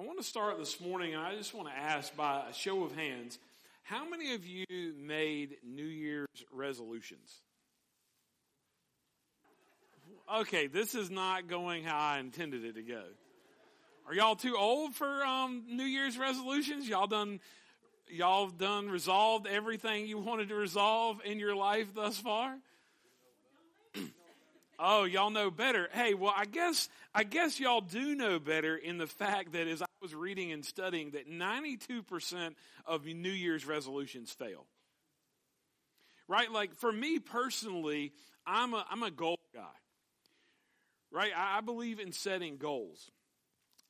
I want to start this morning, and I just want to ask by a show of hands how many of you made New Year's resolutions? Okay, this is not going how I intended it to go. Are y'all too old for um, New Year's resolutions? Y'all done y'all done resolved everything you wanted to resolve in your life thus far? Oh, y'all know better. Hey, well, I guess I guess y'all do know better in the fact that as I was reading and studying that 92% of New Year's resolutions fail. Right? Like for me personally, I'm a I'm a goal guy. Right? I believe in setting goals.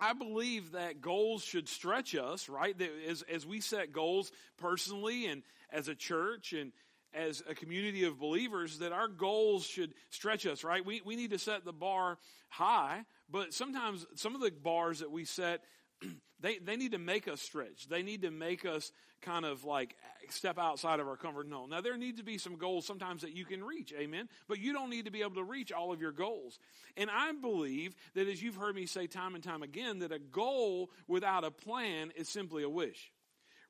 I believe that goals should stretch us, right? That as, as we set goals personally and as a church and as a community of believers, that our goals should stretch us, right? We, we need to set the bar high, but sometimes some of the bars that we set they, they need to make us stretch. They need to make us kind of like step outside of our comfort zone. Now, there need to be some goals sometimes that you can reach, amen? But you don't need to be able to reach all of your goals. And I believe that as you've heard me say time and time again, that a goal without a plan is simply a wish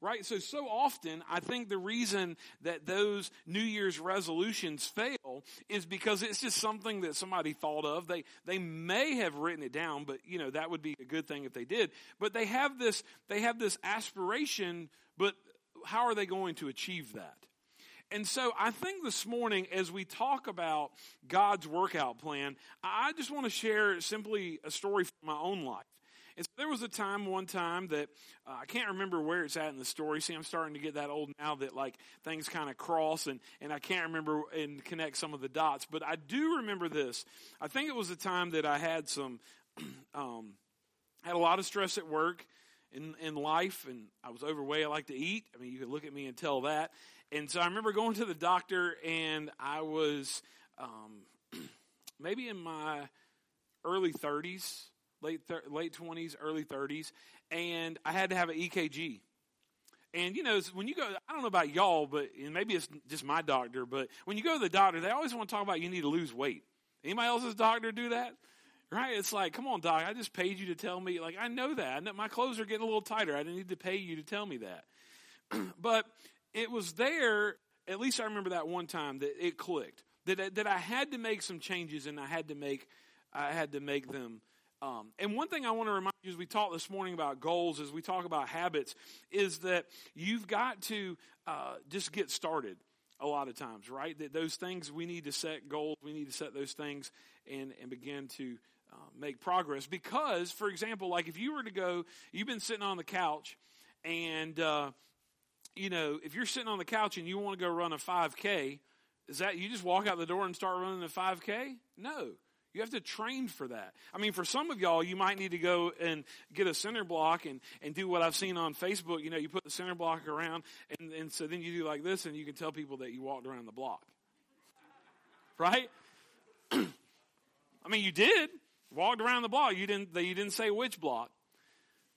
right? So, so often, I think the reason that those New Year's resolutions fail is because it's just something that somebody thought of. They, they may have written it down, but, you know, that would be a good thing if they did. But they have this, they have this aspiration, but how are they going to achieve that? And so I think this morning, as we talk about God's workout plan, I just want to share simply a story from my own life. And so there was a time, one time that uh, I can't remember where it's at in the story. See, I'm starting to get that old now that like things kind of cross and, and I can't remember and connect some of the dots. But I do remember this. I think it was a time that I had some, um, had a lot of stress at work in, in life and I was overweight. I like to eat. I mean, you could look at me and tell that. And so I remember going to the doctor and I was, um, maybe in my early 30s late thir- late twenties, early thirties, and I had to have an EKG. And you know, when you go, I don't know about y'all, but maybe it's just my doctor, but when you go to the doctor, they always want to talk about you need to lose weight. Anybody else's doctor do that? Right? It's like, come on, doc, I just paid you to tell me. Like, I know that. I know my clothes are getting a little tighter. I didn't need to pay you to tell me that. but it was there, at least I remember that one time that it clicked. That, that I had to make some changes and I had to make, I had to make them um, and one thing I want to remind you as we talk this morning about goals, as we talk about habits, is that you've got to uh, just get started a lot of times, right? That those things we need to set goals, we need to set those things and, and begin to uh, make progress. Because, for example, like if you were to go, you've been sitting on the couch and, uh, you know, if you're sitting on the couch and you want to go run a 5K, is that you just walk out the door and start running a 5K? No. You have to train for that. I mean, for some of y'all, you might need to go and get a center block and, and do what I've seen on Facebook. You know, you put the center block around and, and so then you do like this and you can tell people that you walked around the block. Right? I mean, you did. Walked around the block. You didn't, you didn't say which block.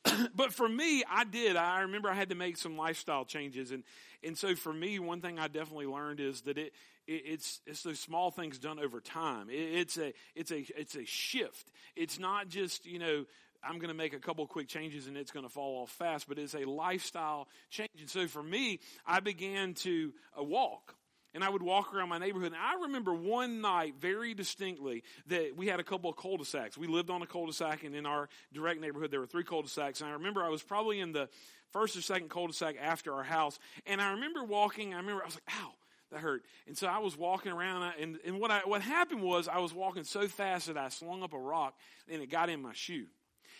but for me, I did. I remember I had to make some lifestyle changes. And, and so for me, one thing I definitely learned is that it, it's it's those small things done over time. it's a it's a it's a shift. It's not just you know I'm going to make a couple quick changes and it's going to fall off fast, but it's a lifestyle change. And so for me, I began to uh, walk. And I would walk around my neighborhood. And I remember one night very distinctly that we had a couple of cul-de-sacs. We lived on a cul-de-sac, and in our direct neighborhood, there were three cul-de-sacs. And I remember I was probably in the first or second cul-de-sac after our house. And I remember walking, I remember I was like, ow, that hurt. And so I was walking around, and, and what I, what happened was I was walking so fast that I slung up a rock, and it got in my shoe.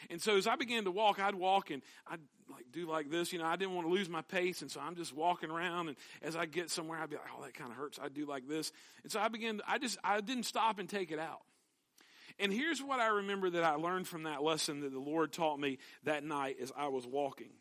And so as I began to walk, I'd walk and I'd like do like this. You know, I didn't want to lose my pace, and so I'm just walking around. And as I get somewhere, I'd be like, "Oh, that kind of hurts." I'd do like this, and so I began. I just I didn't stop and take it out. And here's what I remember that I learned from that lesson that the Lord taught me that night as I was walking.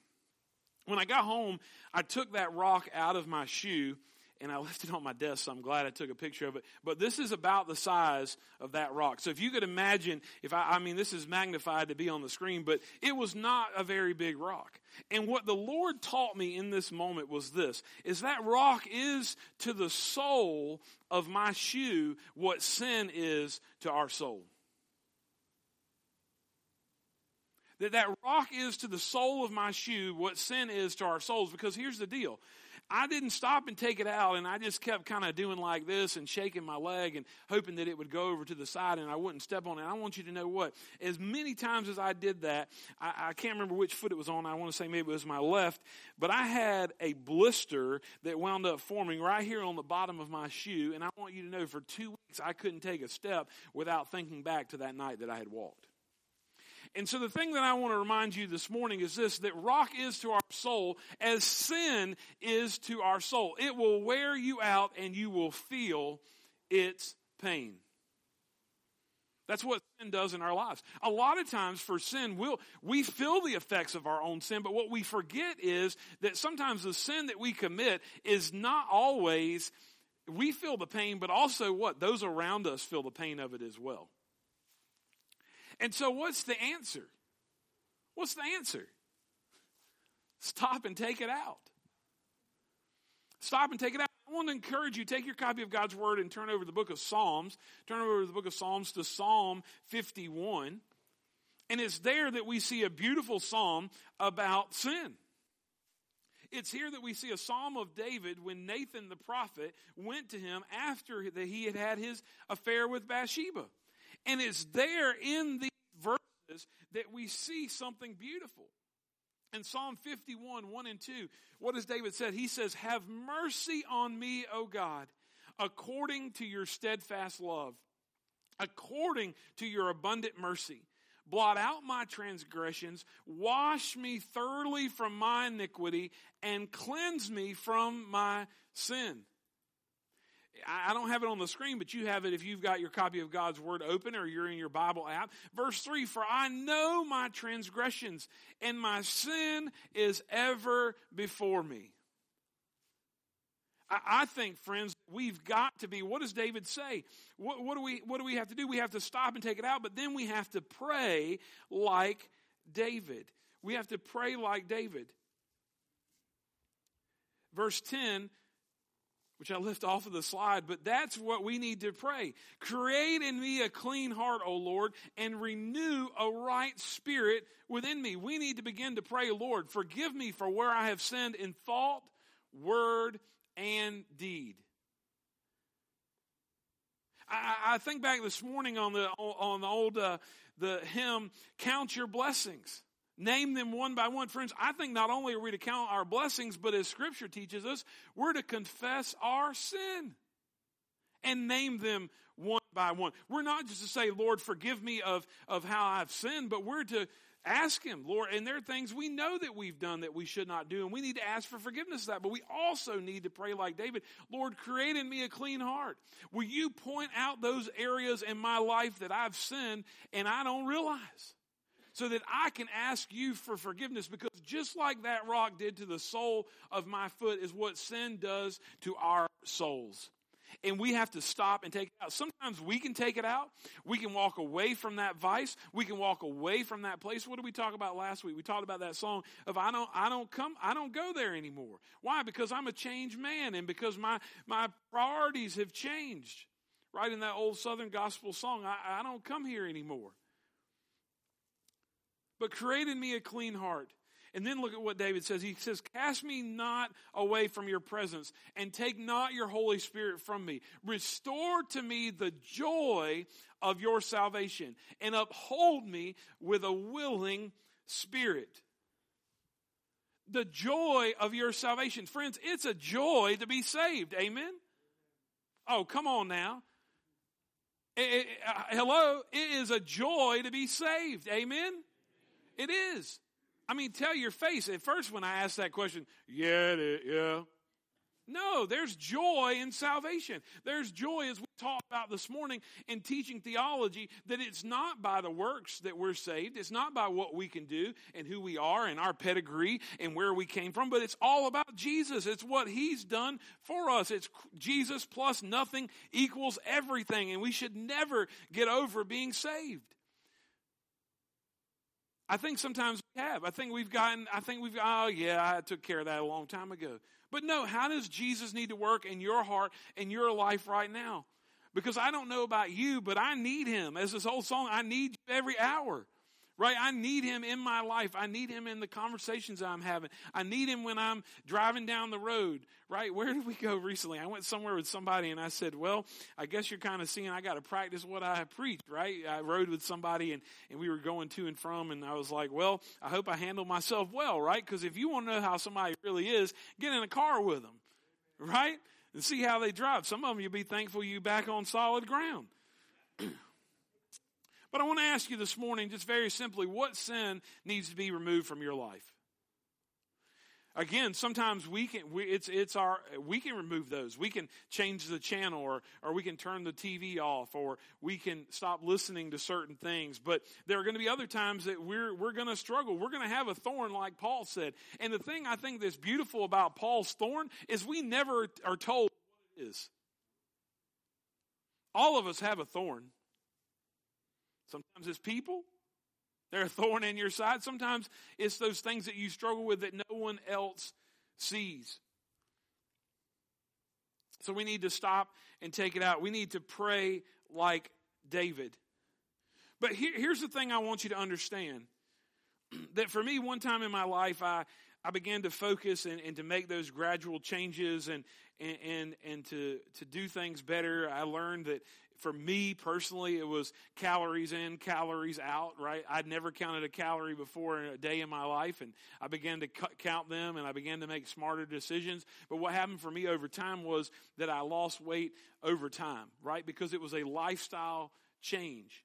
When I got home, I took that rock out of my shoe and I left it on my desk, so I'm glad I took a picture of it. But this is about the size of that rock. So if you could imagine, if I, I mean, this is magnified to be on the screen, but it was not a very big rock. And what the Lord taught me in this moment was this, is that rock is to the sole of my shoe what sin is to our soul. That that rock is to the sole of my shoe what sin is to our souls. Because here's the deal. I didn't stop and take it out, and I just kept kind of doing like this and shaking my leg and hoping that it would go over to the side and I wouldn't step on it. I want you to know what? As many times as I did that, I, I can't remember which foot it was on. I want to say maybe it was my left, but I had a blister that wound up forming right here on the bottom of my shoe. And I want you to know for two weeks I couldn't take a step without thinking back to that night that I had walked. And so the thing that I want to remind you this morning is this, that rock is to our soul as sin is to our soul. It will wear you out and you will feel its pain. That's what sin does in our lives. A lot of times for sin, we'll, we feel the effects of our own sin, but what we forget is that sometimes the sin that we commit is not always, we feel the pain, but also what? Those around us feel the pain of it as well. And so, what's the answer? What's the answer? Stop and take it out. Stop and take it out. I want to encourage you, take your copy of God's Word and turn over the book of Psalms. Turn over the book of Psalms to Psalm 51. And it's there that we see a beautiful psalm about sin. It's here that we see a psalm of David when Nathan the prophet went to him after that he had had his affair with Bathsheba. And it's there in these verses that we see something beautiful. In Psalm 51, 1 and 2, what does David said? He says, Have mercy on me, O God, according to your steadfast love, according to your abundant mercy. Blot out my transgressions, wash me thoroughly from my iniquity, and cleanse me from my sin. I don't have it on the screen, but you have it if you've got your copy of God's Word open or you're in your Bible app. Verse 3 For I know my transgressions, and my sin is ever before me. I think, friends, we've got to be. What does David say? What, what, do we, what do we have to do? We have to stop and take it out, but then we have to pray like David. We have to pray like David. Verse 10 which I lift off of the slide, but that's what we need to pray. Create in me a clean heart, O Lord, and renew a right spirit within me. We need to begin to pray, Lord, forgive me for where I have sinned in thought, word, and deed. I, I think back this morning on the on the old uh, the hymn, "Count Your Blessings." Name them one by one. Friends, I think not only are we to count our blessings, but as Scripture teaches us, we're to confess our sin and name them one by one. We're not just to say, Lord, forgive me of, of how I've sinned, but we're to ask Him, Lord, and there are things we know that we've done that we should not do, and we need to ask for forgiveness of that. But we also need to pray like David, Lord, create in me a clean heart. Will you point out those areas in my life that I've sinned and I don't realize? So that I can ask you for forgiveness because just like that rock did to the sole of my foot is what sin does to our souls. And we have to stop and take it out. Sometimes we can take it out. We can walk away from that vice. We can walk away from that place. What did we talk about last week? We talked about that song of I don't I don't come I don't go there anymore. Why? Because I'm a changed man and because my my priorities have changed. Right in that old Southern gospel song, I, I don't come here anymore but create in me a clean heart. And then look at what David says. He says, Cast me not away from your presence, and take not your Holy Spirit from me. Restore to me the joy of your salvation, and uphold me with a willing spirit. The joy of your salvation. Friends, it's a joy to be saved. Amen? Oh, come on now. It, it, uh, hello? It is a joy to be saved. Amen? It is. I mean, tell your face. At first, when I asked that question, yeah, yeah. No, there's joy in salvation. There's joy, as we talked about this morning in teaching theology, that it's not by the works that we're saved. It's not by what we can do and who we are and our pedigree and where we came from, but it's all about Jesus. It's what He's done for us. It's Jesus plus nothing equals everything, and we should never get over being saved. I think sometimes we have. I think we've gotten, I think we've, oh yeah, I took care of that a long time ago. But no, how does Jesus need to work in your heart and your life right now? Because I don't know about you, but I need him. As this old song, I need you every hour right? I need him in my life. I need him in the conversations I'm having. I need him when I'm driving down the road, right? Where did we go recently? I went somewhere with somebody and I said, well, I guess you're kind of seeing I got to practice what I preach, right? I rode with somebody and, and we were going to and from and I was like, well, I hope I handle myself well, right? Because if you want to know how somebody really is, get in a car with them, right? And see how they drive. Some of them you'll be thankful you back on solid ground. But I want to ask you this morning, just very simply, what sin needs to be removed from your life? Again, sometimes we can, we, it's, it's our, we can remove those. We can change the channel or, or we can turn the TV off or we can stop listening to certain things. But there are going to be other times that we're, we're going to struggle. We're going to have a thorn like Paul said. And the thing I think that's beautiful about Paul's thorn is we never are told what it is. All of us have a thorn. Sometimes it's people. They're a thorn in your side. Sometimes it's those things that you struggle with that no one else sees. So we need to stop and take it out. We need to pray like David. But here, here's the thing I want you to understand that for me, one time in my life, I, I began to focus and, and to make those gradual changes and, and, and, and to, to do things better. I learned that for me personally, it was calories in, calories out, right? I'd never counted a calorie before in a day in my life, and I began to count them and I began to make smarter decisions. But what happened for me over time was that I lost weight over time, right? Because it was a lifestyle change.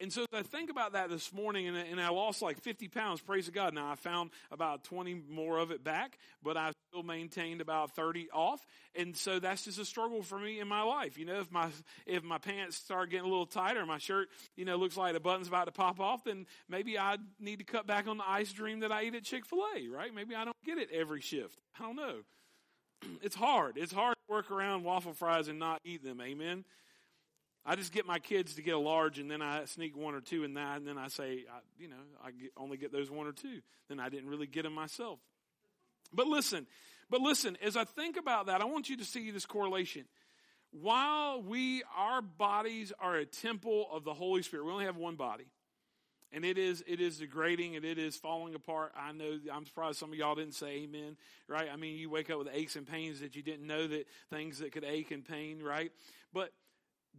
And so I think about that this morning, and, and I lost like 50 pounds, praise God. Now I found about 20 more of it back, but I still maintained about 30 off. And so that's just a struggle for me in my life. You know, if my, if my pants start getting a little tighter, my shirt, you know, looks like the button's about to pop off, then maybe I need to cut back on the ice dream that I eat at Chick-fil-A, right? Maybe I don't get it every shift. I don't know. It's hard. It's hard to work around waffle fries and not eat them. Amen. I just get my kids to get a large, and then I sneak one or two in that, and then I say, I, you know, I get, only get those one or two. Then I didn't really get them myself. But listen, but listen, as I think about that, I want you to see this correlation. While we, our bodies are a temple of the Holy Spirit, we only have one body. And it is, it is degrading and it is falling apart. I know, I'm surprised some of y'all didn't say amen, right? I mean, you wake up with aches and pains that you didn't know that things that could ache and pain, right? But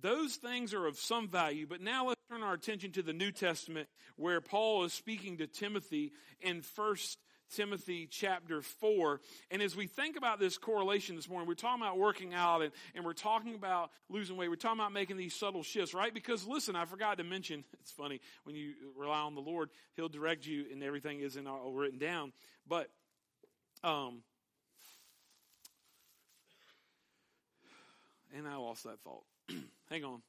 those things are of some value, but now let's turn our attention to the New Testament where Paul is speaking to Timothy in First Timothy chapter 4. And as we think about this correlation this morning, we're talking about working out and, and we're talking about losing weight. We're talking about making these subtle shifts, right? Because listen, I forgot to mention, it's funny, when you rely on the Lord, He'll direct you and everything isn't all written down. But, um, and I lost that thought. Hang on.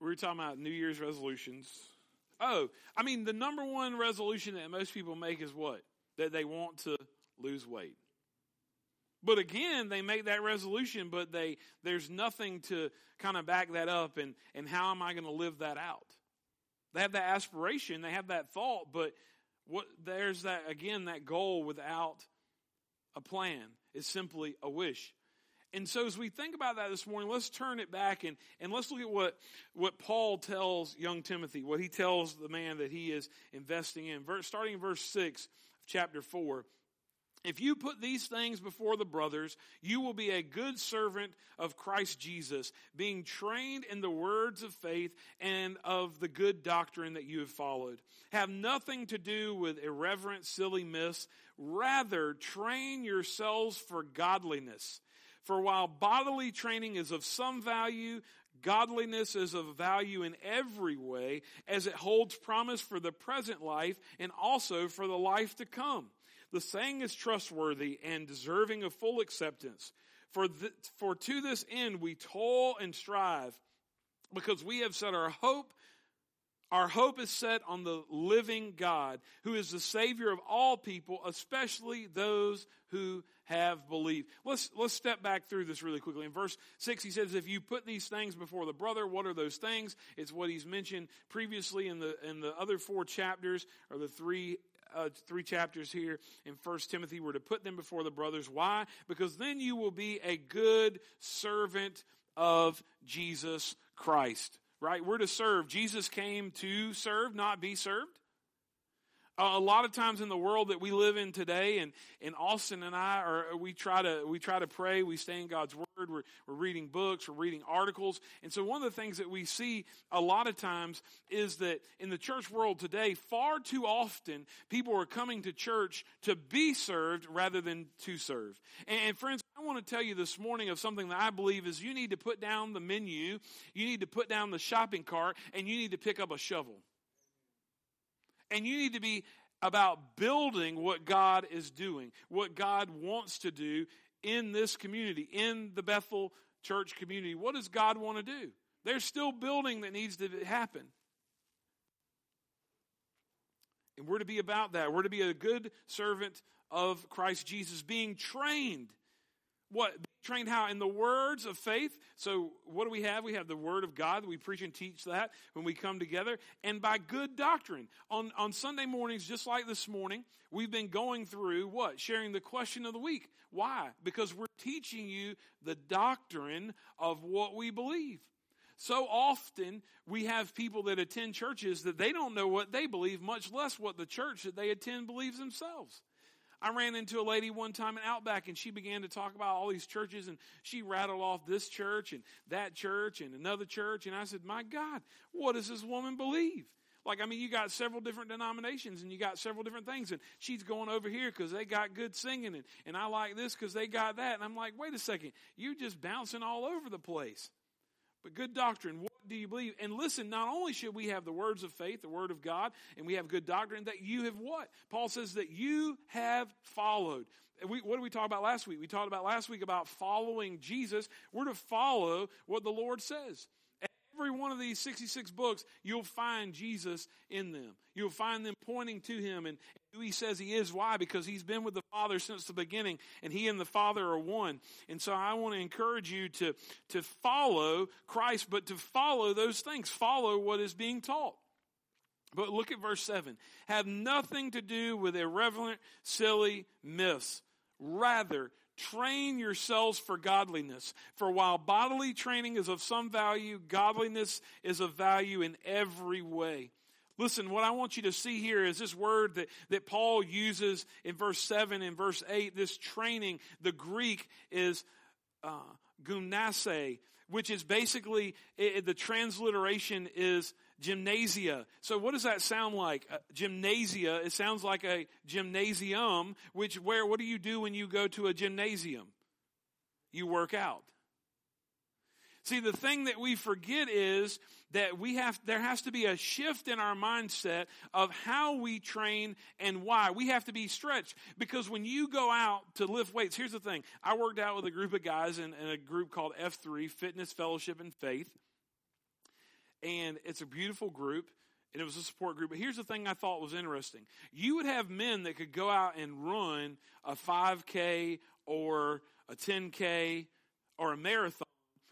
We were talking about New Year's resolutions. Oh, I mean, the number one resolution that most people make is what? That they want to lose weight. But again, they make that resolution, but they there's nothing to kind of back that up and, and how am I going to live that out? They have that aspiration, they have that thought, but what there's that again, that goal without a plan is simply a wish. And so as we think about that this morning, let's turn it back and, and let's look at what, what Paul tells young Timothy, what he tells the man that he is investing in. Verse, starting in verse 6 of chapter 4. If you put these things before the brothers, you will be a good servant of Christ Jesus, being trained in the words of faith and of the good doctrine that you have followed. Have nothing to do with irreverent, silly myths. Rather, train yourselves for godliness. For while bodily training is of some value, godliness is of value in every way, as it holds promise for the present life and also for the life to come. The saying is trustworthy and deserving of full acceptance. For, for to this end we toil and strive, because we have set our hope our hope is set on the living God, who is the Savior of all people, especially those who have believed. Let's, let's step back through this really quickly. In verse 6, he says, If you put these things before the brother, what are those things? It's what he's mentioned previously in the, in the other four chapters, or the three uh, three chapters here in First Timothy were to put them before the brothers. Why? Because then you will be a good servant of Jesus Christ. Right? We're to serve. Jesus came to serve, not be served. A lot of times in the world that we live in today, and, and Austin and I are we try to we try to pray, we stay in God's word, we're, we're reading books, we're reading articles, and so one of the things that we see a lot of times is that in the church world today, far too often people are coming to church to be served rather than to serve. And, and friends, I want to tell you this morning of something that I believe is you need to put down the menu, you need to put down the shopping cart, and you need to pick up a shovel. And you need to be about building what God is doing, what God wants to do in this community, in the Bethel church community. What does God want to do? There's still building that needs to happen. And we're to be about that. We're to be a good servant of Christ Jesus, being trained what trained how? In the words of faith. So what do we have? We have the word of god. We preach and teach that when we come together. And by good doctrine. On on sunday mornings just like this morning we've been going through what? Sharing the question of the week. Why? Because we're teaching you the doctrine of what we believe. So often we have people that attend churches that they don't know what they believe much less what the church that they attend believes themselves I ran into a lady one time in Outback and she began to talk about all these churches and she rattled off this church and that church and another church. And I said, My God, what does this woman believe? Like, I mean, you got several different denominations and you got several different things. And she's going over here because they got good singing and, and I like this because they got that. And I'm like, wait a second, you're just bouncing all over the place. But good doctrine, do you believe? And listen, not only should we have the words of faith, the word of God, and we have good doctrine, that you have what? Paul says that you have followed. We, what did we talk about last week? We talked about last week about following Jesus. We're to follow what the Lord says one of these 66 books, you'll find Jesus in them. You'll find them pointing to him and who he says he is. Why? Because he's been with the Father since the beginning and he and the Father are one. And so I want to encourage you to, to follow Christ, but to follow those things. Follow what is being taught. But look at verse 7. Have nothing to do with irreverent, silly myths. Rather, Train yourselves for godliness. For while bodily training is of some value, godliness is of value in every way. Listen, what I want you to see here is this word that, that Paul uses in verse 7 and verse 8, this training. The Greek is uh, gymnase, which is basically, it, the transliteration is gymnasia. So what does that sound like? Uh, gymnasia, it sounds like a gymnasium, which where, what do you do when you go to a gymnasium? You work out. See, the thing that we forget is that we have, there has to be a shift in our mindset of how we train and why. We have to be stretched because when you go out to lift weights, here's the thing. I worked out with a group of guys in, in a group called F3, Fitness, Fellowship, and Faith and it's a beautiful group and it was a support group. But here's the thing I thought was interesting. You would have men that could go out and run a 5K or a 10K or a marathon.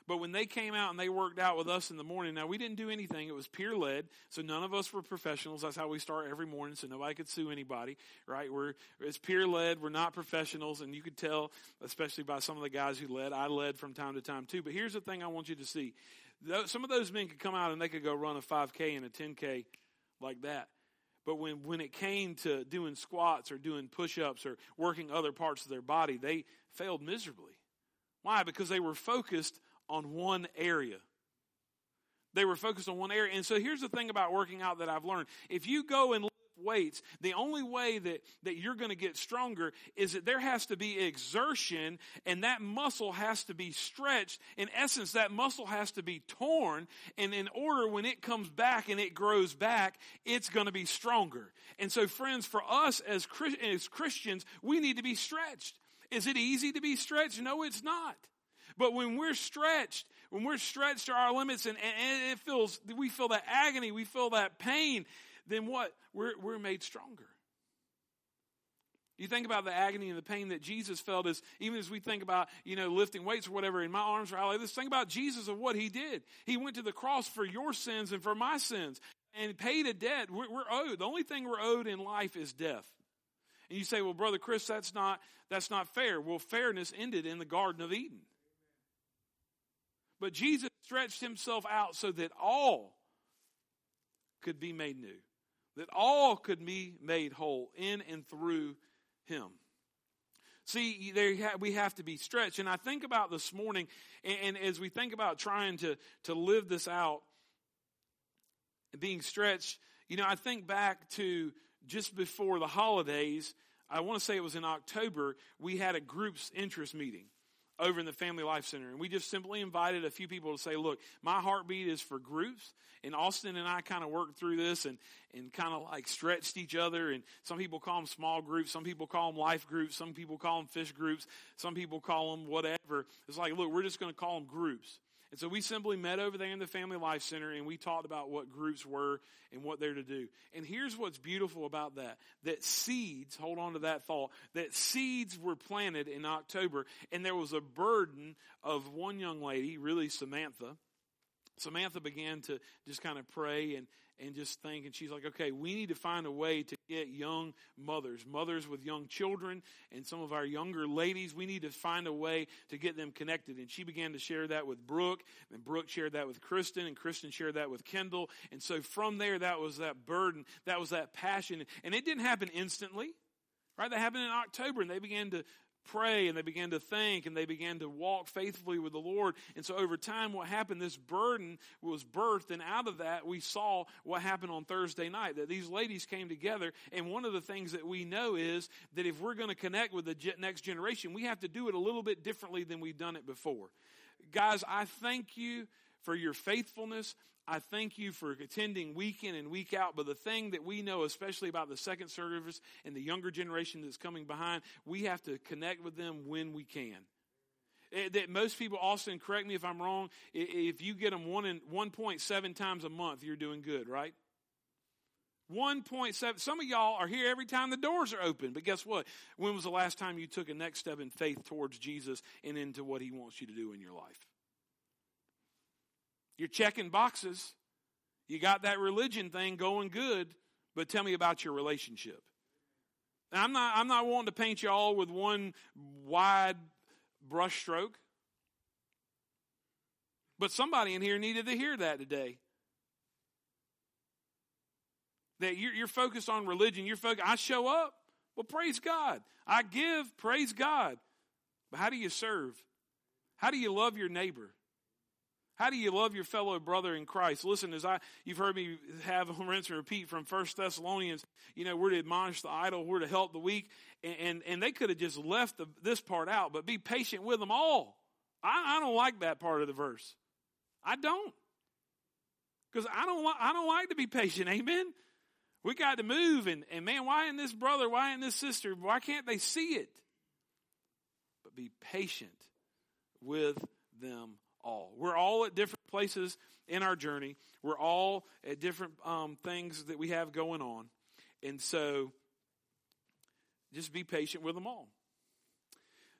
But when they came out and they worked out with us in the morning, now we didn't do anything. It was peer led. So none of us were professionals. That's how we start every morning. So nobody could sue anybody, right? We're, it's peer led. We're not professionals. And you could tell, especially by some of the guys who led, I led from time to time too. But here's the thing I want you to see some of those men could come out and they could go run a 5K and a 10K like that. But when, when it came to doing squats or doing push ups or working other parts of their body, they failed miserably. Why? Because they were focused on one area. They were focused on one area. And so here's the thing about working out that I've learned. If you go and weights, the only way that, that you're going to get stronger is that there has to be exertion and that muscle has to be stretched. In essence, that muscle has to be torn. And in order, when it comes back and it grows back, it's going to be stronger. And so, friends, for us as, as Christians, we need to be stretched. Is it easy to be stretched? No, it's not. But when we're stretched, when we're stretched to our limits and, and it feels, we feel that agony, we feel that pain, then what? We're, we're made stronger. You think about the agony and the pain that Jesus felt as even as we think about, you know, lifting weights or whatever, in my arms are out like this. Think about Jesus of what he did. He went to the cross for your sins and for my sins and paid a debt. We're, we're owed. The only thing we're owed in life is death. And you say, well, brother Chris, that's not, that's not fair. Well, fairness ended in the Garden of Eden. But Jesus stretched himself out so that all could be made new that all could be made whole in and through him. See, we have to be stretched. And I think about this morning, and as we think about trying to, to live this out, being stretched, you know, I think back to just before the holidays, I want to say it was in October, we had a group's interest meeting over in the Family Life Center. And we just simply invited a few people to say, look, my heartbeat is for groups. And Austin and I kind of worked through this and, and kind of like stretched each other. And some people call them small groups. Some people call them life groups. Some people call them fish groups. Some people call them whatever. It's like, look, we're just going to call them groups. And so we simply met over there in the Family Life Center and we talked about what groups were and what they're to do. And here's what's beautiful about that. That seeds, hold on to that thought, that seeds were planted in October and there was a burden of one young lady, really Samantha. Samantha began to just kind of pray and, and just think. And she's like, okay, we need to find a way to get young mothers, mothers with young children, and some of our younger ladies. We need to find a way to get them connected. And she began to share that with Brooke, and Brooke shared that with Kristen, and Kristen shared that with Kendall. And so from there, that was that burden, that was that passion. And it didn't happen instantly. Right? That happened in October, and they began to pray and they began to think and they began to walk faithfully with the Lord. And so over time, what happened, this burden was birthed. And out of that, we saw what happened on Thursday night that these ladies came together. And one of the things that we know is that if we're going to connect with the next generation, we have to do it a little bit differently than we've done it before. Guys, I thank you for your faithfulness. I thank you for attending week in and week out. But the thing that we know, especially about the second service and the younger generation that's coming behind, we have to connect with them when we can. It, eh, that most people, Austin, correct me if I'm wrong, if you get them one in, 1.7 times a month, you're doing good, right? 1.7. Some of y'all are here every time the doors are open. But guess what? When was the last time you took a next step in faith towards Jesus and into what he wants you to do in your life? You're checking boxes. You got that religion thing going good, but tell me about your relationship. Now, I'm not, I'm not wanting to paint you all with one wide brushstroke. But somebody in here needed to hear that today. That you're, you're focused on religion. You're focused, I show up. Well, praise God. I give, praise God. But how do you serve? How do you love your neighbor? How do you love your fellow brother in Christ? Listen, as I, you've heard me have rinse and repeat from First Thessalonians, you know, we're to admonish the idle, we're to help the weak, and, and, and they could have just left the, this part out, but be patient with them all. I, I don't like that part of the verse. I don't. Because I don't want, I don't like to be patient. Amen. We got to move and, and man, why in this brother? Why in this sister? Why can't they see it? But be patient with them all. We're all at different places in our journey. We're all at different um, things that we have going on. And so just be patient with them all.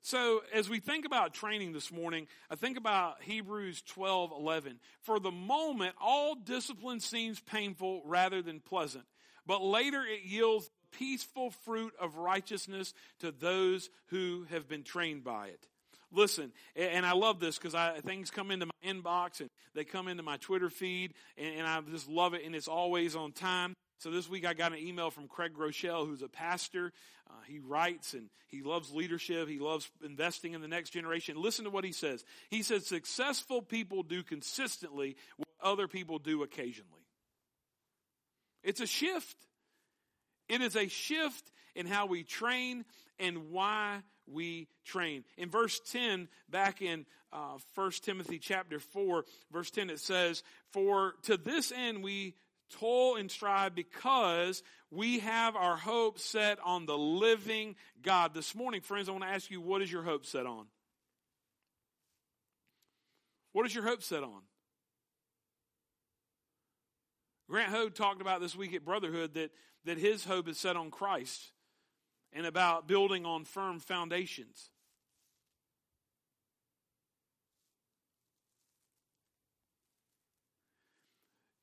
So, as we think about training this morning, I think about Hebrews 12 11. For the moment, all discipline seems painful rather than pleasant, but later it yields peaceful fruit of righteousness to those who have been trained by it. Listen, and I love this because things come into my inbox and they come into my Twitter feed, and, and I just love it, and it's always on time. So this week I got an email from Craig Groeschel, who's a pastor. Uh, he writes and he loves leadership. He loves investing in the next generation. Listen to what he says. He says, successful people do consistently what other people do occasionally. It's a shift. It is a shift in how we train and why we train. In verse 10, back in uh, 1 Timothy chapter 4, verse 10, it says, For to this end we toil and strive because we have our hope set on the living God. This morning, friends, I want to ask you, what is your hope set on? What is your hope set on? Grant Hode talked about this week at Brotherhood that, that his hope is set on Christ and about building on firm foundations.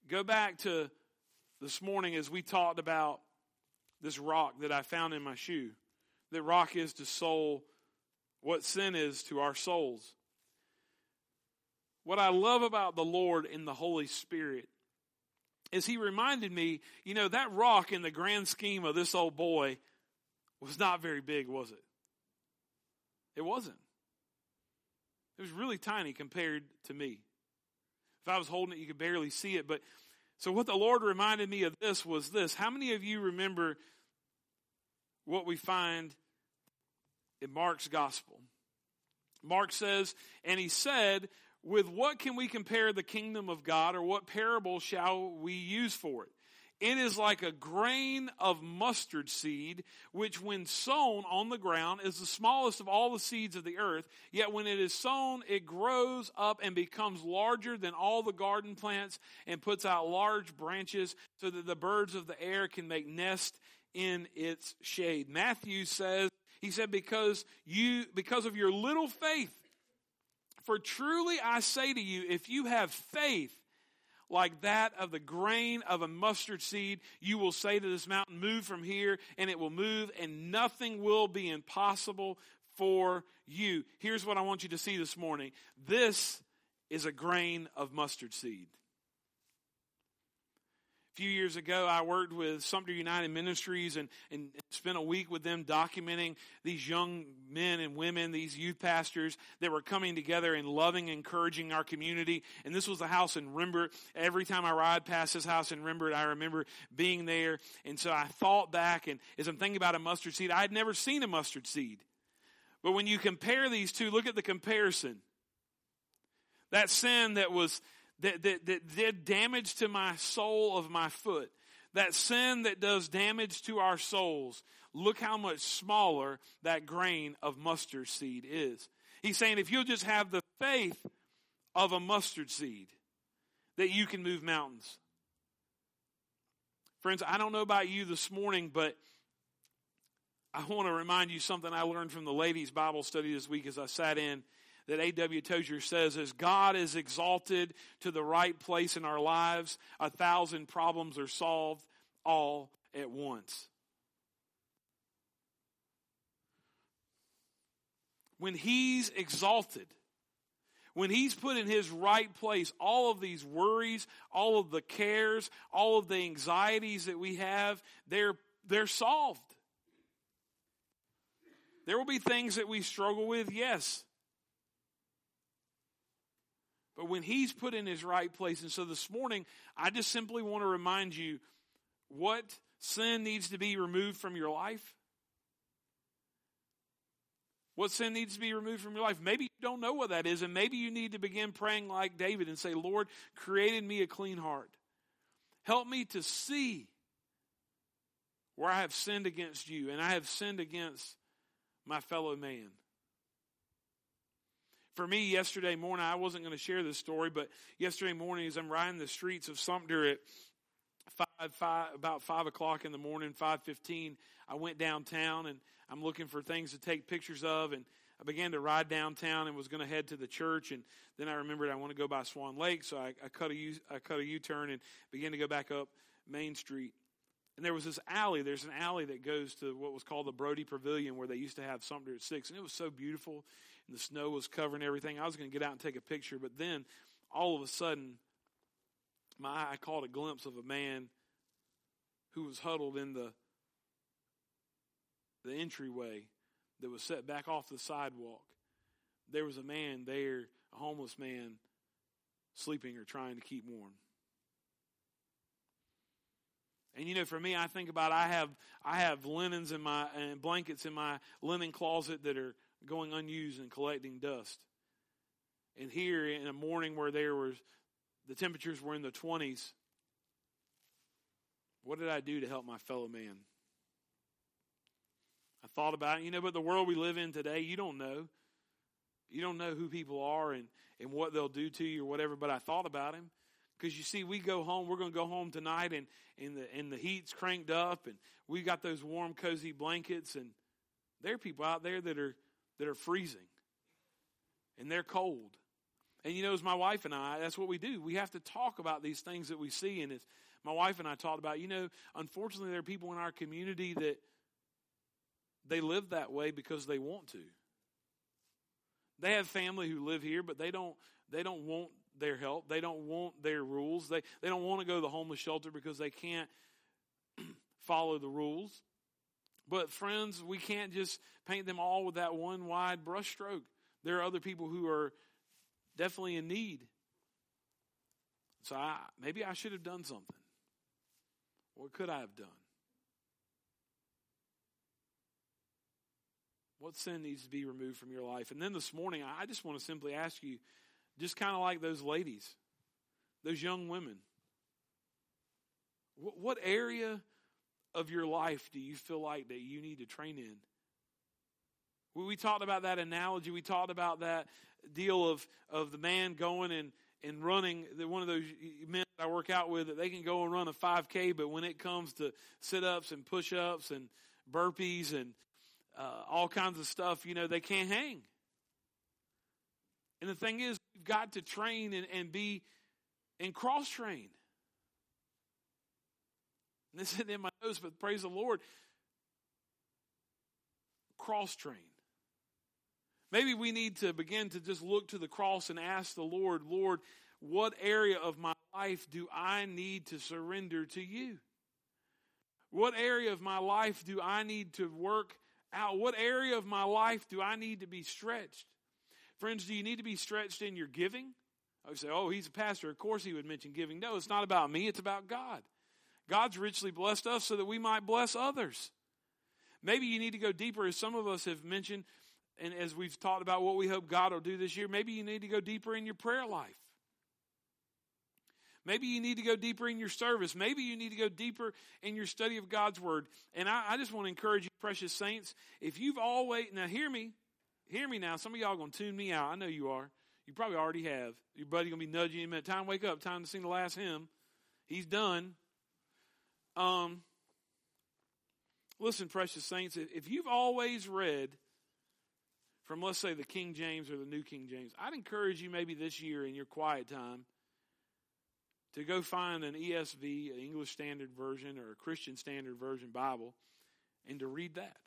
Go back to this morning as we talked about this rock that I found in my shoe. That rock is to soul what sin is to our souls. What I love about the Lord in the Holy Spirit is he reminded me, you know, that rock in the grand scheme of this old boy was not very big, was it? It wasn't. It was really tiny compared to me. If I was holding it, you could barely see it. But so what the Lord reminded me of this was this. How many of you remember what we find in Mark's gospel? Mark says, and he said, with what can we compare the kingdom of God or what parable shall we use for it? It is like a grain of mustard seed, which when sown on the ground is the smallest of all the seeds of the earth. Yet when it is sown, it grows up and becomes larger than all the garden plants and puts out large branches so that the birds of the air can make nest in its shade. Matthew says, he said, because you, because of your little faith, for truly I say to you, if you have faith like that of the grain of a mustard seed, you will say to this mountain, Move from here, and it will move, and nothing will be impossible for you. Here's what I want you to see this morning this is a grain of mustard seed few years ago, I worked with Sumter United Ministries and, and spent a week with them documenting these young men and women, these youth pastors that were coming together and loving, encouraging our community. And this was the house in Rembert. Every time I ride past this house in Rembert, I remember being there. And so I thought back, and as I'm thinking about a mustard seed, I had never seen a mustard seed. But when you compare these two, look at the comparison. That sin that was that, that, that did damage to my sole of my foot, that sin that does damage to our souls, look how much smaller that grain of mustard seed is. He's saying if you'll just have the faith of a mustard seed, that you can move mountains. Friends, I don't know about you this morning, but I want to remind you something I learned from the ladies' Bible study this week as I sat in that A.W. Tozer says is God is exalted to the right place in our lives, a thousand problems are solved all at once. When He's exalted, when He's put in His right place, all of these worries, all of the cares, all of the anxieties that we have, they're, they're solved. There will be things that we struggle with, yes. But when he's put in his right place, and so this morning, I just simply want to remind you what sin needs to be removed from your life. What sin needs to be removed from your life? Maybe you don't know what that is, and maybe you need to begin praying like David and say, Lord, create in me a clean heart. Help me to see where I have sinned against you and I have sinned against my fellow man for me yesterday morning, I wasn't going to share this story, but yesterday morning as I'm riding the streets of Sumter at five, five, about five o'clock in the morning, five fifteen, I went downtown and I'm looking for things to take pictures of, and I began to ride downtown and was going to head to the church, and then I remembered I want to go by Swan Lake, so I, I cut a U, I cut a U-turn and began to go back up Main Street. And there was this alley. There's an alley that goes to what was called the Brody Pavilion, where they used to have Sumter at six, and it was so beautiful and the snow was covering everything. I was going to get out and take a picture, but then all of a sudden, my eye caught a glimpse of a man who was huddled in the the entryway that was set back off the sidewalk. There was a man there, a homeless man, sleeping or trying to keep warm. And you know, for me, I think about I have I have linens in my and blankets in my linen closet that are going unused and collecting dust. And here in a morning where there was the temperatures were in the 20s, what did I do to help my fellow man? I thought about it. You know, but the world we live in today, you don't know. You don't know who people are and, and what they'll do to you or whatever, but I thought about him. Because you see, we go home, we're going to go home tonight and, and, the, and the heat's cranked up and we got those warm, cozy blankets. And there are people out there that are that are freezing and they're cold. And you know, as my wife and I, that's what we do. We have to talk about these things that we see. And as my wife and I talked about, you know, unfortunately, there are people in our community that they live that way because they want to. They have family who live here, but they don't. They don't want their help. They don't want their rules. They, they don't want to go to the homeless shelter because they can't follow the rules. But friends, we can't just paint them all with that one wide brushstroke. There are other people who are definitely in need. So I, maybe I should have done something. What could I have done? What sin needs to be removed from your life? And then this morning, I just want to simply ask you, just kind of like those ladies, those young women, what, what area of your life do you feel like that you need to train in? We, talked about that analogy. We talked about that deal of, of the man going and, and running. The, one of those men I work out with that they can go and run a 5K, but when it comes to sit ups and push ups and burpees and uh, all kinds of stuff, you know, they can't hang. And the thing is, we've got to train and, and be and cross train. And this isn't in my notes, but praise the Lord. Cross train. Maybe we need to begin to just look to the cross and ask the Lord, Lord, what area of my life do I need to surrender to you? What area of my life do I need to work out? What area of my life do I need to be stretched? Friends, do you need to be stretched in your giving? I would say, oh, he's a pastor. Of course he would mention giving. No, it's not about me, it's about God. God's richly blessed us so that we might bless others. Maybe you need to go deeper, as some of us have mentioned, and as we've talked about what we hope God will do this year, maybe you need to go deeper in your prayer life. Maybe you need to go deeper in your service. Maybe you need to go deeper in your study of God's Word. And I, I just want to encourage you, precious saints, if you've always, now hear me, hear me now. Some of y'all going to tune me out. I know you are. You probably already have. Your buddy going to be nudging you. Time wake up. Time to sing the last hymn. He's done. Um, listen, precious saints, if you've always read from, let's say, the King James or the New King James, I'd encourage you maybe this year in your quiet time to go find an ESV, an English Standard Version, or a Christian Standard Version Bible, and to read that.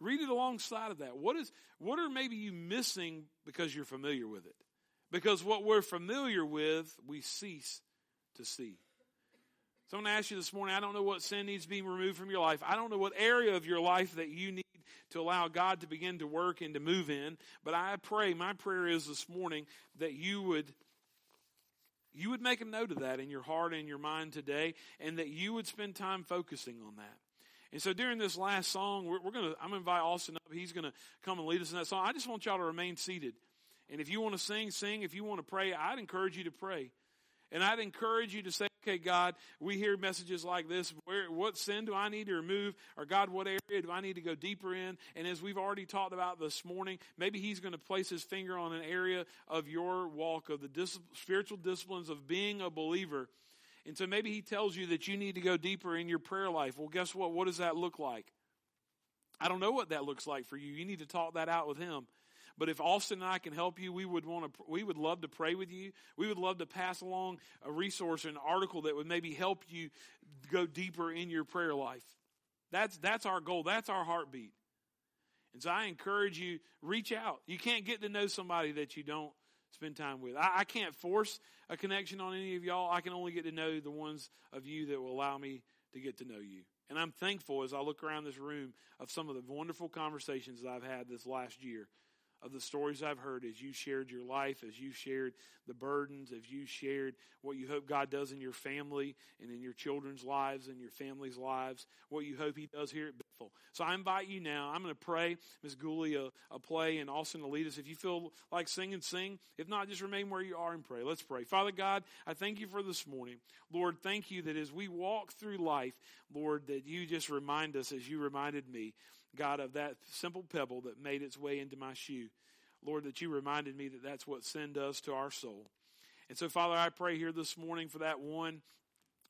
Read it alongside of that. What is what are maybe you missing because you're familiar with it? Because what we're familiar with, we cease to see. So I'm going to ask you this morning, I don't know what sin needs to be removed from your life. I don't know what area of your life that you need to allow God to begin to work and to move in, but I pray, my prayer is this morning that you would you would make a note of that in your heart and your mind today, and that you would spend time focusing on that. And so during this last song, we're, we're going to, I'm going to invite Austin up. He's going to come and lead us in that song. I just want y'all to remain seated. And if you want to sing, sing. If you want to pray, I'd encourage you to pray. And I'd encourage you to say, okay, God, we hear messages like this. Where, what sin do I need to remove? Or God, what area do I need to go deeper in? And as we've already talked about this morning, maybe He's going to place His finger on an area of your walk of the dis- spiritual disciplines of being a believer. And so maybe He tells you that you need to go deeper in your prayer life. Well, guess what? What does that look like? I don't know what that looks like for you. You need to talk that out with Him. But if Austin and I can help you, we would want to, we would love to pray with you. We would love to pass along a resource, an article that would maybe help you go deeper in your prayer life. That's, that's our goal. That's our heartbeat. And so I encourage you, reach out. You can't get to know somebody that you don't spend time with. I, I, can't force a connection on any of y'all. I can only get to know the ones of you that will allow me to get to know you. And I'm thankful as I look around this room of some of the wonderful conversations that I've had this last year of the stories I've heard as you shared your life, as you shared the burdens, as you shared what you hope God does in your family and in your children's lives and your family's lives, what you hope He does here at Bethel. So I invite you now. I'm going to pray. Ms. Gooley, a, uh, a play, and Austin to lead us. If you feel like singing, sing. If not, just remain where you are and pray. Let's pray. Father God, I thank you for this morning. Lord, thank you that as we walk through life, Lord, that you just remind us, as you reminded me, God, of that simple pebble that made its way into my shoe. Lord, that you reminded me that that's what sin does to our soul. And so, Father, I pray here this morning for that one,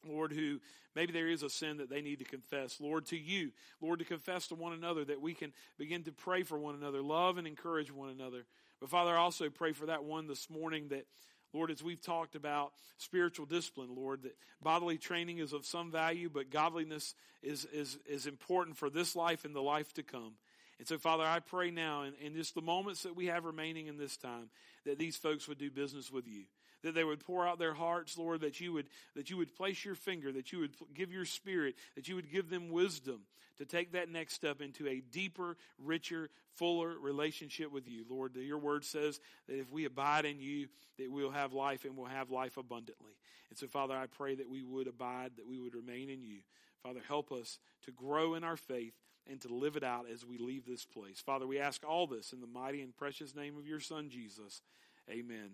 Lord, who maybe there is a sin that they need to confess. Lord, to you, Lord, to confess to one another that we can begin to pray for one another, love and encourage one another. But, Father, I also pray for that one this morning that Lord, as we've talked about spiritual discipline, Lord, that bodily training is of some value, but godliness is, is, is important for this life and the life to come. And so, Father, I pray now, in, in just the moments that we have remaining in this time, that these folks would do business with you that they would pour out their hearts, Lord, that you would, that you would place your finger, that you would give your spirit, that you would give them wisdom to take that next step into a deeper, richer, fuller relationship with you. Lord, your word says that if we abide in you, that we'll have life and we'll have life abundantly. And so, Father, I pray that we would abide, that we would remain in you. Father, help us to grow in our faith and to live it out as we leave this place. Father, we ask all this in the mighty and precious name of your Son, Jesus. Amen.